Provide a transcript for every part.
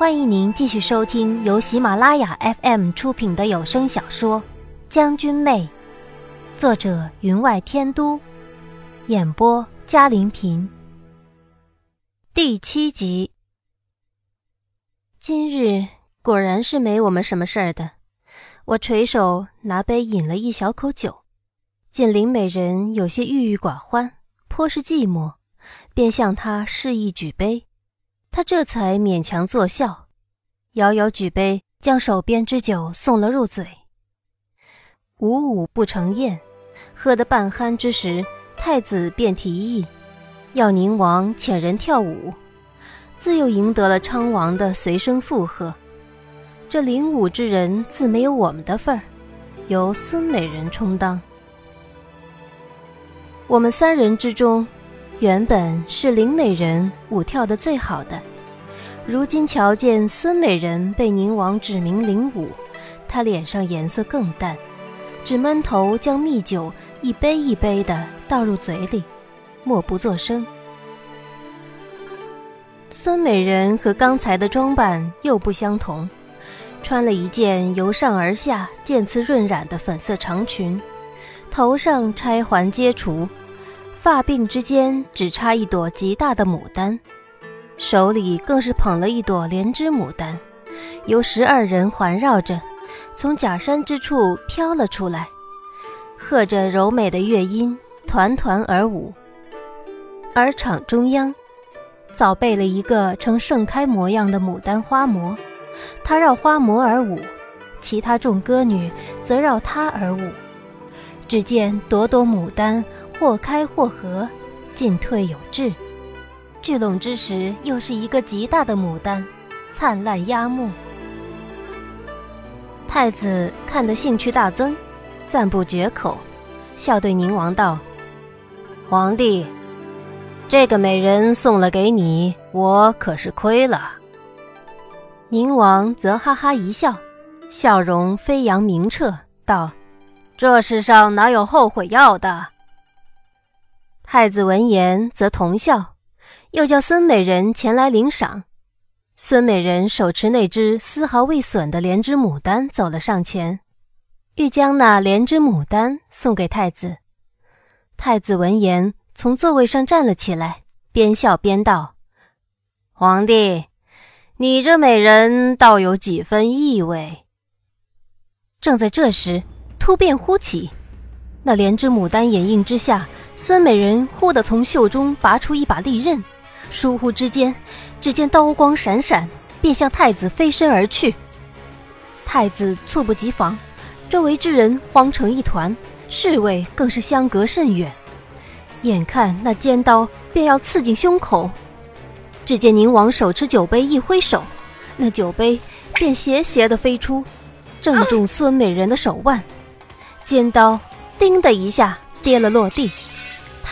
欢迎您继续收听由喜马拉雅 FM 出品的有声小说《将军妹》，作者云外天都，演播嘉玲平。第七集。今日果然是没我们什么事儿的。我垂手拿杯饮了一小口酒，见林美人有些郁郁寡欢，颇是寂寞，便向她示意举杯。他这才勉强作笑，摇摇举杯，将手边之酒送了入嘴。五五不成宴，喝得半酣之时，太子便提议要宁王遣人跳舞，自又赢得了昌王的随声附和。这领舞之人自没有我们的份儿，由孙美人充当。我们三人之中。原本是林美人舞跳的最好的，如今瞧见孙美人被宁王指名领舞，她脸上颜色更淡，只闷头将蜜酒一杯一杯的倒入嘴里，默不作声。孙美人和刚才的装扮又不相同，穿了一件由上而下渐次润染的粉色长裙，头上钗环皆除。发鬓之间只插一朵极大的牡丹，手里更是捧了一朵莲枝牡丹，由十二人环绕着，从假山之处飘了出来，和着柔美的乐音，团团而舞。而场中央，早备了一个呈盛开模样的牡丹花模，他绕花模而舞，其他众歌女则绕他而舞。只见朵朵牡丹。或开或合，进退有致。聚拢之时，又是一个极大的牡丹，灿烂压目。太子看得兴趣大增，赞不绝口，笑对宁王道：“皇帝，这个美人送了给你，我可是亏了。”宁王则哈哈一笑，笑容飞扬明澈，道：“这世上哪有后悔药的？”太子闻言，则同笑，又叫孙美人前来领赏。孙美人手持那只丝毫未损的莲枝牡丹，走了上前，欲将那莲枝牡丹送给太子。太子闻言，从座位上站了起来，边笑边道：“皇帝，你这美人倒有几分意味。”正在这时，突变忽起，那莲枝牡丹掩映之下。孙美人忽地从袖中拔出一把利刃，疏忽之间，只见刀光闪闪，便向太子飞身而去。太子猝不及防，周围之人慌成一团，侍卫更是相隔甚远。眼看那尖刀便要刺进胸口，只见宁王手持酒杯一挥手，那酒杯便斜斜地飞出，正中孙美人的手腕，尖刀“叮”的一下跌了落地。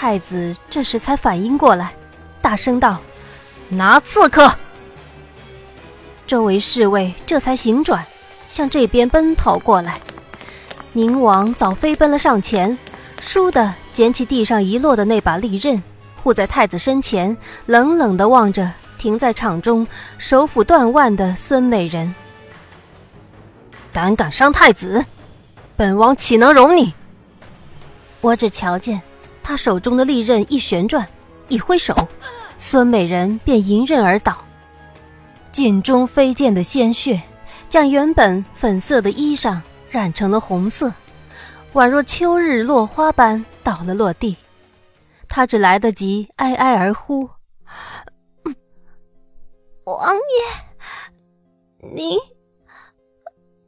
太子这时才反应过来，大声道：“拿刺客！”周围侍卫这才醒转，向这边奔跑过来。宁王早飞奔了上前，倏地捡起地上遗落的那把利刃，护在太子身前，冷冷地望着停在场中手斧断腕的孙美人：“胆敢伤太子，本王岂能容你？”我只瞧见。他手中的利刃一旋转，一挥手，孙美人便迎刃而倒，颈中飞溅的鲜血将原本粉色的衣裳染成了红色，宛若秋日落花般倒了落地。他只来得及哀哀而呼：“王爷，您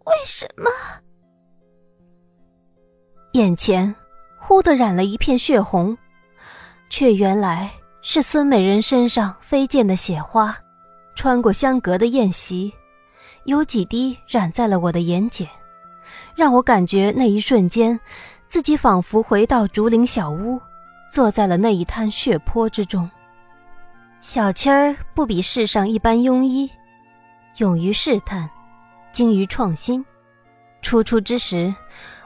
为什么？”眼前。忽地染了一片血红，却原来是孙美人身上飞溅的血花，穿过相隔的宴席，有几滴染在了我的眼睑，让我感觉那一瞬间，自己仿佛回到竹林小屋，坐在了那一滩血泊之中。小七儿不比世上一般庸医，勇于试探，精于创新。初出之时，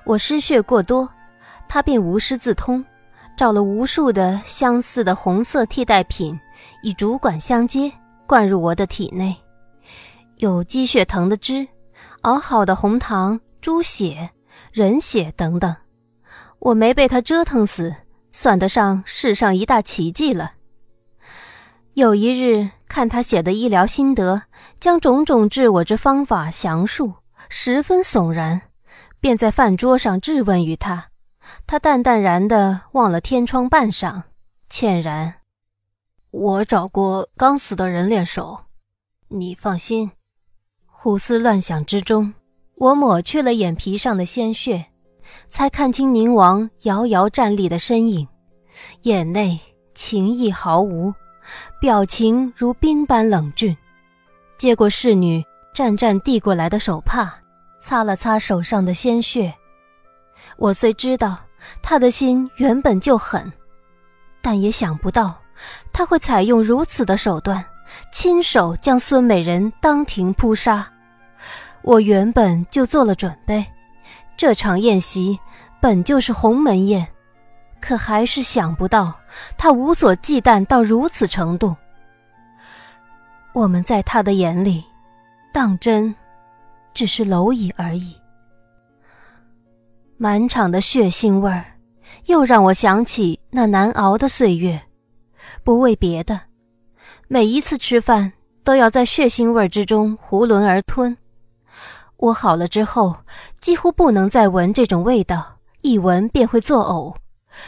我失血过多。他便无师自通，找了无数的相似的红色替代品，以主管相接，灌入我的体内。有鸡血藤的汁，熬好的红糖、猪血、人血等等。我没被他折腾死，算得上世上一大奇迹了。有一日看他写的医疗心得，将种种治我之方法详述，十分悚然，便在饭桌上质问于他。他淡淡然的望了天窗半晌，歉然：“我找过刚死的人练手，你放心。”胡思乱想之中，我抹去了眼皮上的鲜血，才看清宁王遥遥站立的身影，眼内情意毫无，表情如冰般冷峻。接过侍女战战递过来的手帕，擦了擦手上的鲜血。我虽知道他的心原本就狠，但也想不到他会采用如此的手段，亲手将孙美人当庭扑杀。我原本就做了准备，这场宴席本就是鸿门宴，可还是想不到他无所忌惮到如此程度。我们在他的眼里，当真只是蝼蚁而已。满场的血腥味儿，又让我想起那难熬的岁月。不为别的，每一次吃饭都要在血腥味之中囫囵而吞。我好了之后，几乎不能再闻这种味道，一闻便会作呕。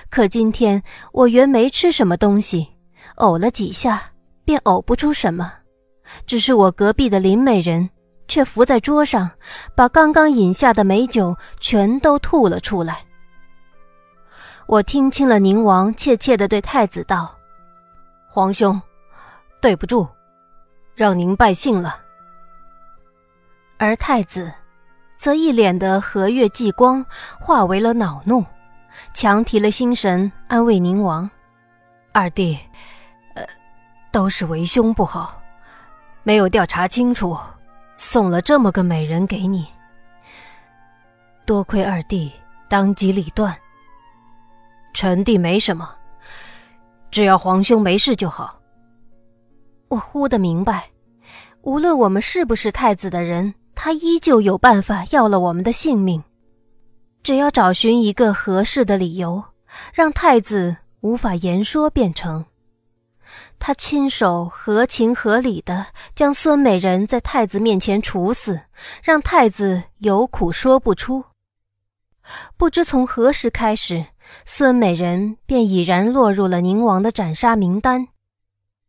可今天我原没吃什么东西，呕了几下便呕不出什么，只是我隔壁的林美人却伏在桌上，把刚刚饮下的美酒全都吐了出来。我听清了宁王怯怯的对太子道：“皇兄，对不住，让您败兴了。”而太子，则一脸的和悦继光化为了恼怒，强提了心神安慰宁王：“二弟，呃，都是为兄不好，没有调查清楚，送了这么个美人给你。多亏二弟当机立断，臣弟没什么，只要皇兄没事就好。”我忽的明白，无论我们是不是太子的人。他依旧有办法要了我们的性命，只要找寻一个合适的理由，让太子无法言说便成。他亲手合情合理的将孙美人在太子面前处死，让太子有苦说不出。不知从何时开始，孙美人便已然落入了宁王的斩杀名单。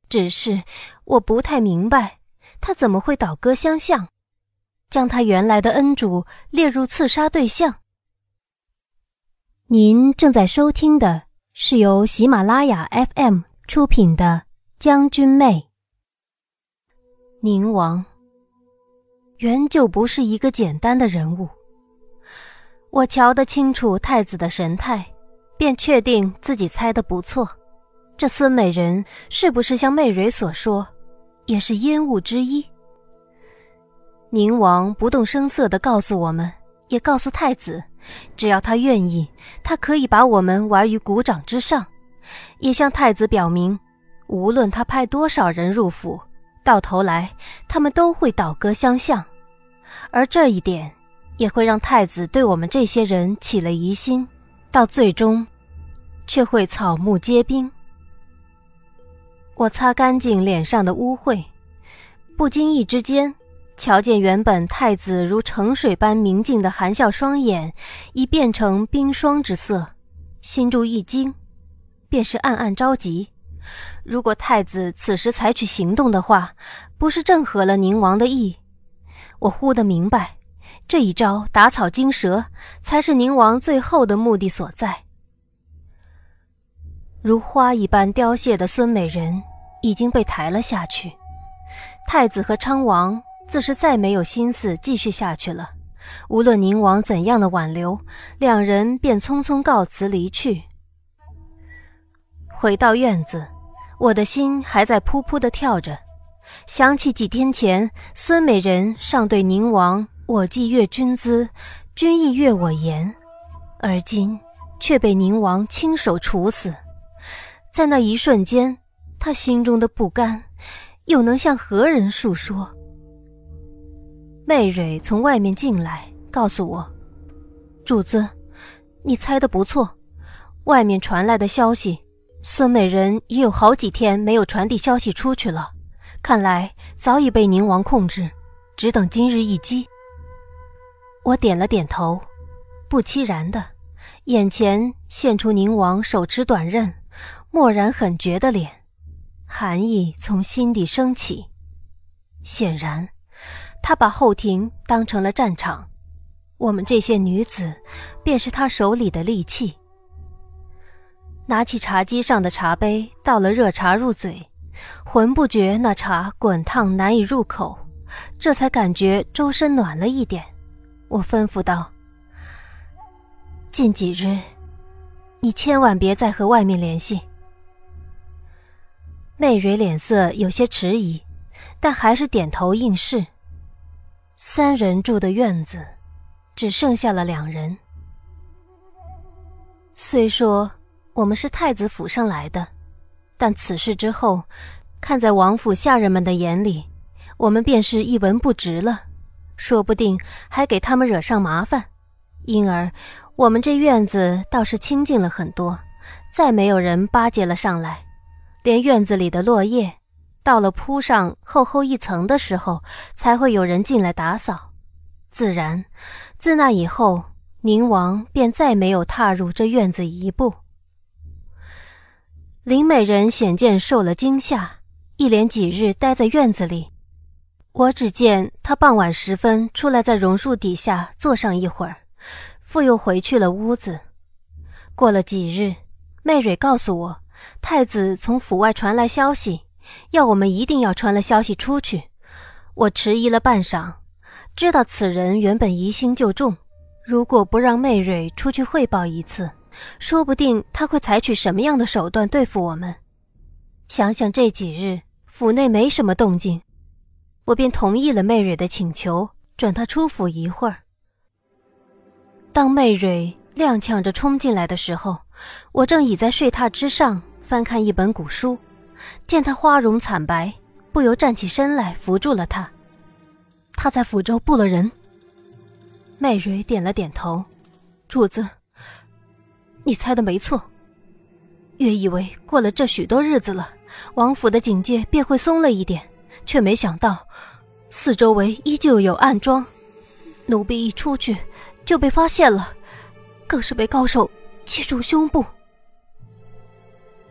只是我不太明白，他怎么会倒戈相向。将他原来的恩主列入刺杀对象。您正在收听的是由喜马拉雅 FM 出品的《将军妹》。宁王原就不是一个简单的人物。我瞧得清楚太子的神态，便确定自己猜的不错。这孙美人是不是像媚蕊所说，也是烟雾之一？宁王不动声色地告诉我们，也告诉太子，只要他愿意，他可以把我们玩于股掌之上。也向太子表明，无论他派多少人入府，到头来他们都会倒戈相向。而这一点，也会让太子对我们这些人起了疑心，到最终，却会草木皆兵。我擦干净脸上的污秽，不经意之间。瞧见原本太子如澄水般明净的含笑双眼，已变成冰霜之色，心中一惊，便是暗暗着急。如果太子此时采取行动的话，不是正合了宁王的意？我忽的明白，这一招打草惊蛇，才是宁王最后的目的所在。如花一般凋谢的孙美人已经被抬了下去，太子和昌王。自是再没有心思继续下去了。无论宁王怎样的挽留，两人便匆匆告辞离去。回到院子，我的心还在扑扑的跳着，想起几天前孙美人尚对宁王“我既悦君姿，君亦悦我颜”，而今却被宁王亲手处死。在那一瞬间，他心中的不甘，又能向何人诉说？媚蕊从外面进来，告诉我：“主子，你猜的不错，外面传来的消息，孙美人已有好几天没有传递消息出去了，看来早已被宁王控制，只等今日一击。”我点了点头，不期然的，眼前现出宁王手持短刃，漠然狠绝的脸，寒意从心底升起。显然。他把后庭当成了战场，我们这些女子便是他手里的利器。拿起茶几上的茶杯，倒了热茶入嘴，浑不觉那茶滚烫难以入口，这才感觉周身暖了一点。我吩咐道：“近几日，你千万别再和外面联系。”媚蕊脸色有些迟疑，但还是点头应是。三人住的院子，只剩下了两人。虽说我们是太子府上来的，但此事之后，看在王府下人们的眼里，我们便是一文不值了，说不定还给他们惹上麻烦。因而，我们这院子倒是清静了很多，再没有人巴结了上来，连院子里的落叶。到了铺上厚厚一层的时候，才会有人进来打扫。自然，自那以后，宁王便再没有踏入这院子一步。林美人显见受了惊吓，一连几日待在院子里。我只见她傍晚时分出来，在榕树底下坐上一会儿，复又回去了屋子。过了几日，媚蕊告诉我，太子从府外传来消息。要我们一定要传了消息出去。我迟疑了半晌，知道此人原本疑心就重，如果不让媚蕊出去汇报一次，说不定他会采取什么样的手段对付我们。想想这几日府内没什么动静，我便同意了媚蕊的请求，准她出府一会儿。当媚蕊踉跄着冲进来的时候，我正倚在睡榻之上翻看一本古书。见她花容惨白，不由站起身来扶住了她。他在府州布了人。媚蕊点了点头，主子，你猜的没错。原以为过了这许多日子了，王府的警戒便会松了一点，却没想到四周围依旧有暗桩。奴婢一出去就被发现了，更是被高手击中胸部。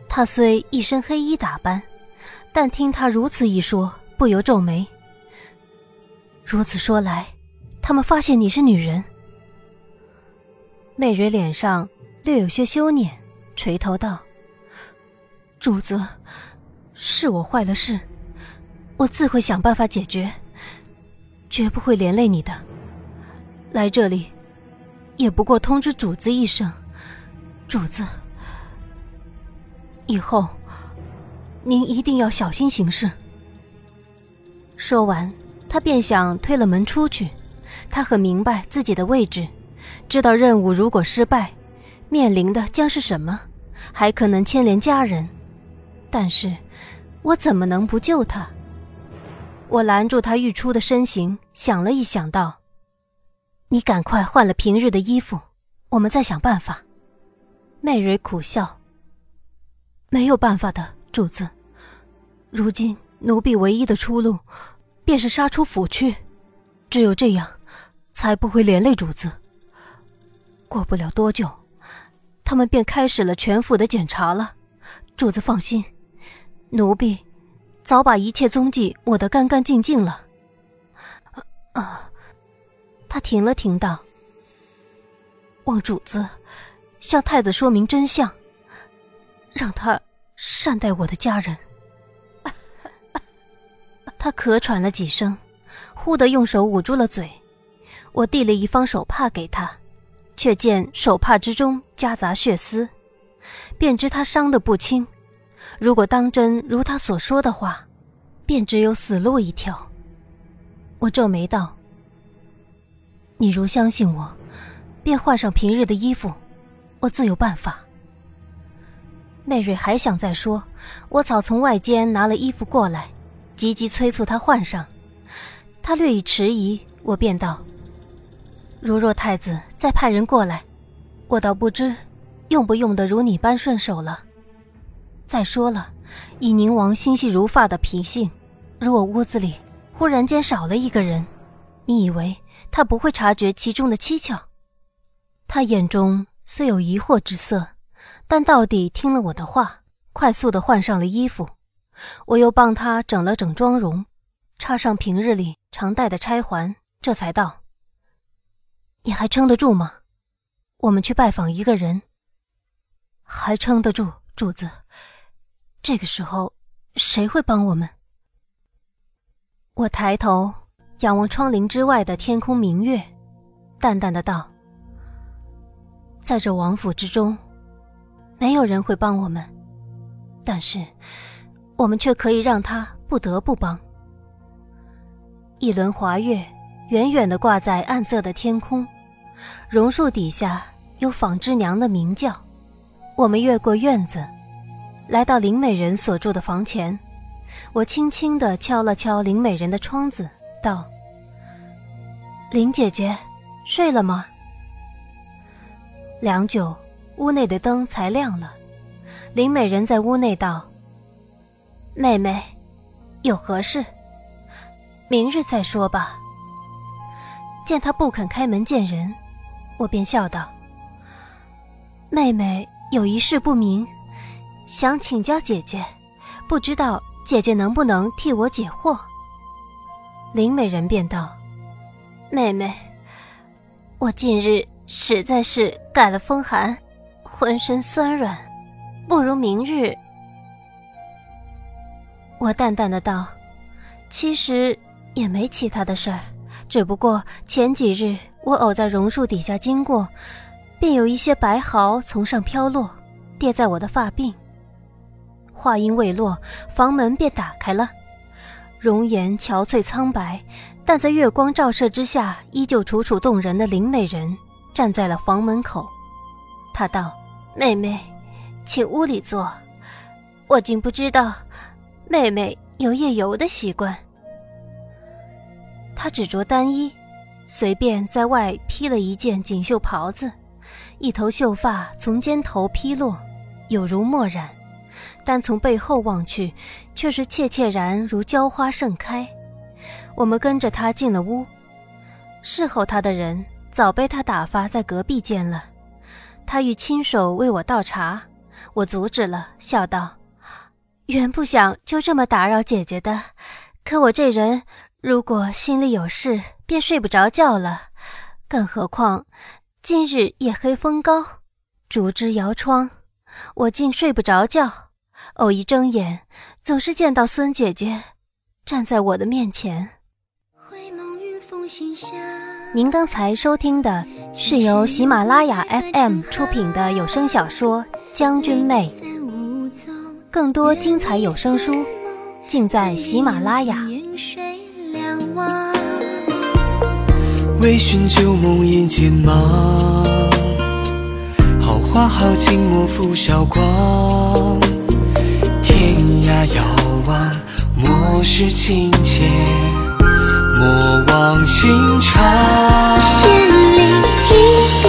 他虽一身黑衣打扮，但听他如此一说，不由皱眉。如此说来，他们发现你是女人。媚蕊脸上略有些羞赧，垂头道：“主子，是我坏了事，我自会想办法解决，绝不会连累你的。来这里，也不过通知主子一声，主子。”以后，您一定要小心行事。说完，他便想推了门出去。他很明白自己的位置，知道任务如果失败，面临的将是什么，还可能牵连家人。但是，我怎么能不救他？我拦住他欲出的身形，想了一想，道：“你赶快换了平日的衣服，我们再想办法。”媚蕊苦笑。没有办法的，主子。如今奴婢唯一的出路，便是杀出府去，只有这样，才不会连累主子。过不了多久，他们便开始了全府的检查了。主子放心，奴婢早把一切踪迹抹得干干净净了。啊！他停了停，道：“望主子向太子说明真相。”让他善待我的家人。他咳喘了几声，忽地用手捂住了嘴。我递了一方手帕给他，却见手帕之中夹杂血丝，便知他伤得不轻。如果当真如他所说的话，便只有死路一条。我皱眉道：“你如相信我，便换上平日的衣服，我自有办法。”媚蕊还想再说，我早从外间拿了衣服过来，急急催促她换上。她略一迟疑，我便道：“如若太子再派人过来，我倒不知用不用得如你般顺手了。再说了，以宁王心细如发的脾性，如我屋子里忽然间少了一个人，你以为他不会察觉其中的蹊跷？他眼中虽有疑惑之色，但到底听了我的话，快速的换上了衣服。我又帮他整了整妆容，插上平日里常戴的钗环。”这才道：“你还撑得住吗？我们去拜访一个人。还撑得住，主子。这个时候，谁会帮我们？”我抬头仰望窗棂之外的天空明月，淡淡的道：“在这王府之中，没有人会帮我们，但是，我们却可以让他不得不帮。一轮华月。”远远地挂在暗色的天空，榕树底下有纺织娘的鸣叫。我们越过院子，来到林美人所住的房前。我轻轻地敲了敲林美人的窗子，道：“林姐姐，睡了吗？”良久，屋内的灯才亮了。林美人在屋内道：“妹妹，有何事？明日再说吧。”见他不肯开门见人，我便笑道：“妹妹有一事不明，想请教姐姐，不知道姐姐能不能替我解惑。”林美人便道：“妹妹，我近日实在是感了风寒，浑身酸软，不如明日。”我淡淡的道：“其实也没其他的事儿。”只不过前几日我偶在榕树底下经过，便有一些白毫从上飘落，跌在我的发鬓。话音未落，房门便打开了，容颜憔悴苍白，但在月光照射之下依旧楚楚动人的林美人站在了房门口。她道：“妹妹，请屋里坐。我竟不知道，妹妹有夜游的习惯。”她只着单衣，随便在外披了一件锦绣袍子，一头秀发从肩头披落，有如墨染，但从背后望去，却是怯怯然如娇花盛开。我们跟着她进了屋，侍候她的人早被她打发在隔壁间了。她欲亲手为我倒茶，我阻止了，笑道：“原不想就这么打扰姐姐的，可我这人……”如果心里有事，便睡不着觉了。更何况今日夜黑风高，竹枝摇窗，我竟睡不着觉。偶一睁眼，总是见到孙姐姐站在我的面前。您刚才收听的是由喜马拉雅 FM 出品的有声小说《将军妹》，更多精彩有声书尽在喜马拉雅。微醺旧梦眼渐茫，好花好景莫负韶光。天涯遥望，莫失情切，莫忘情长。千里一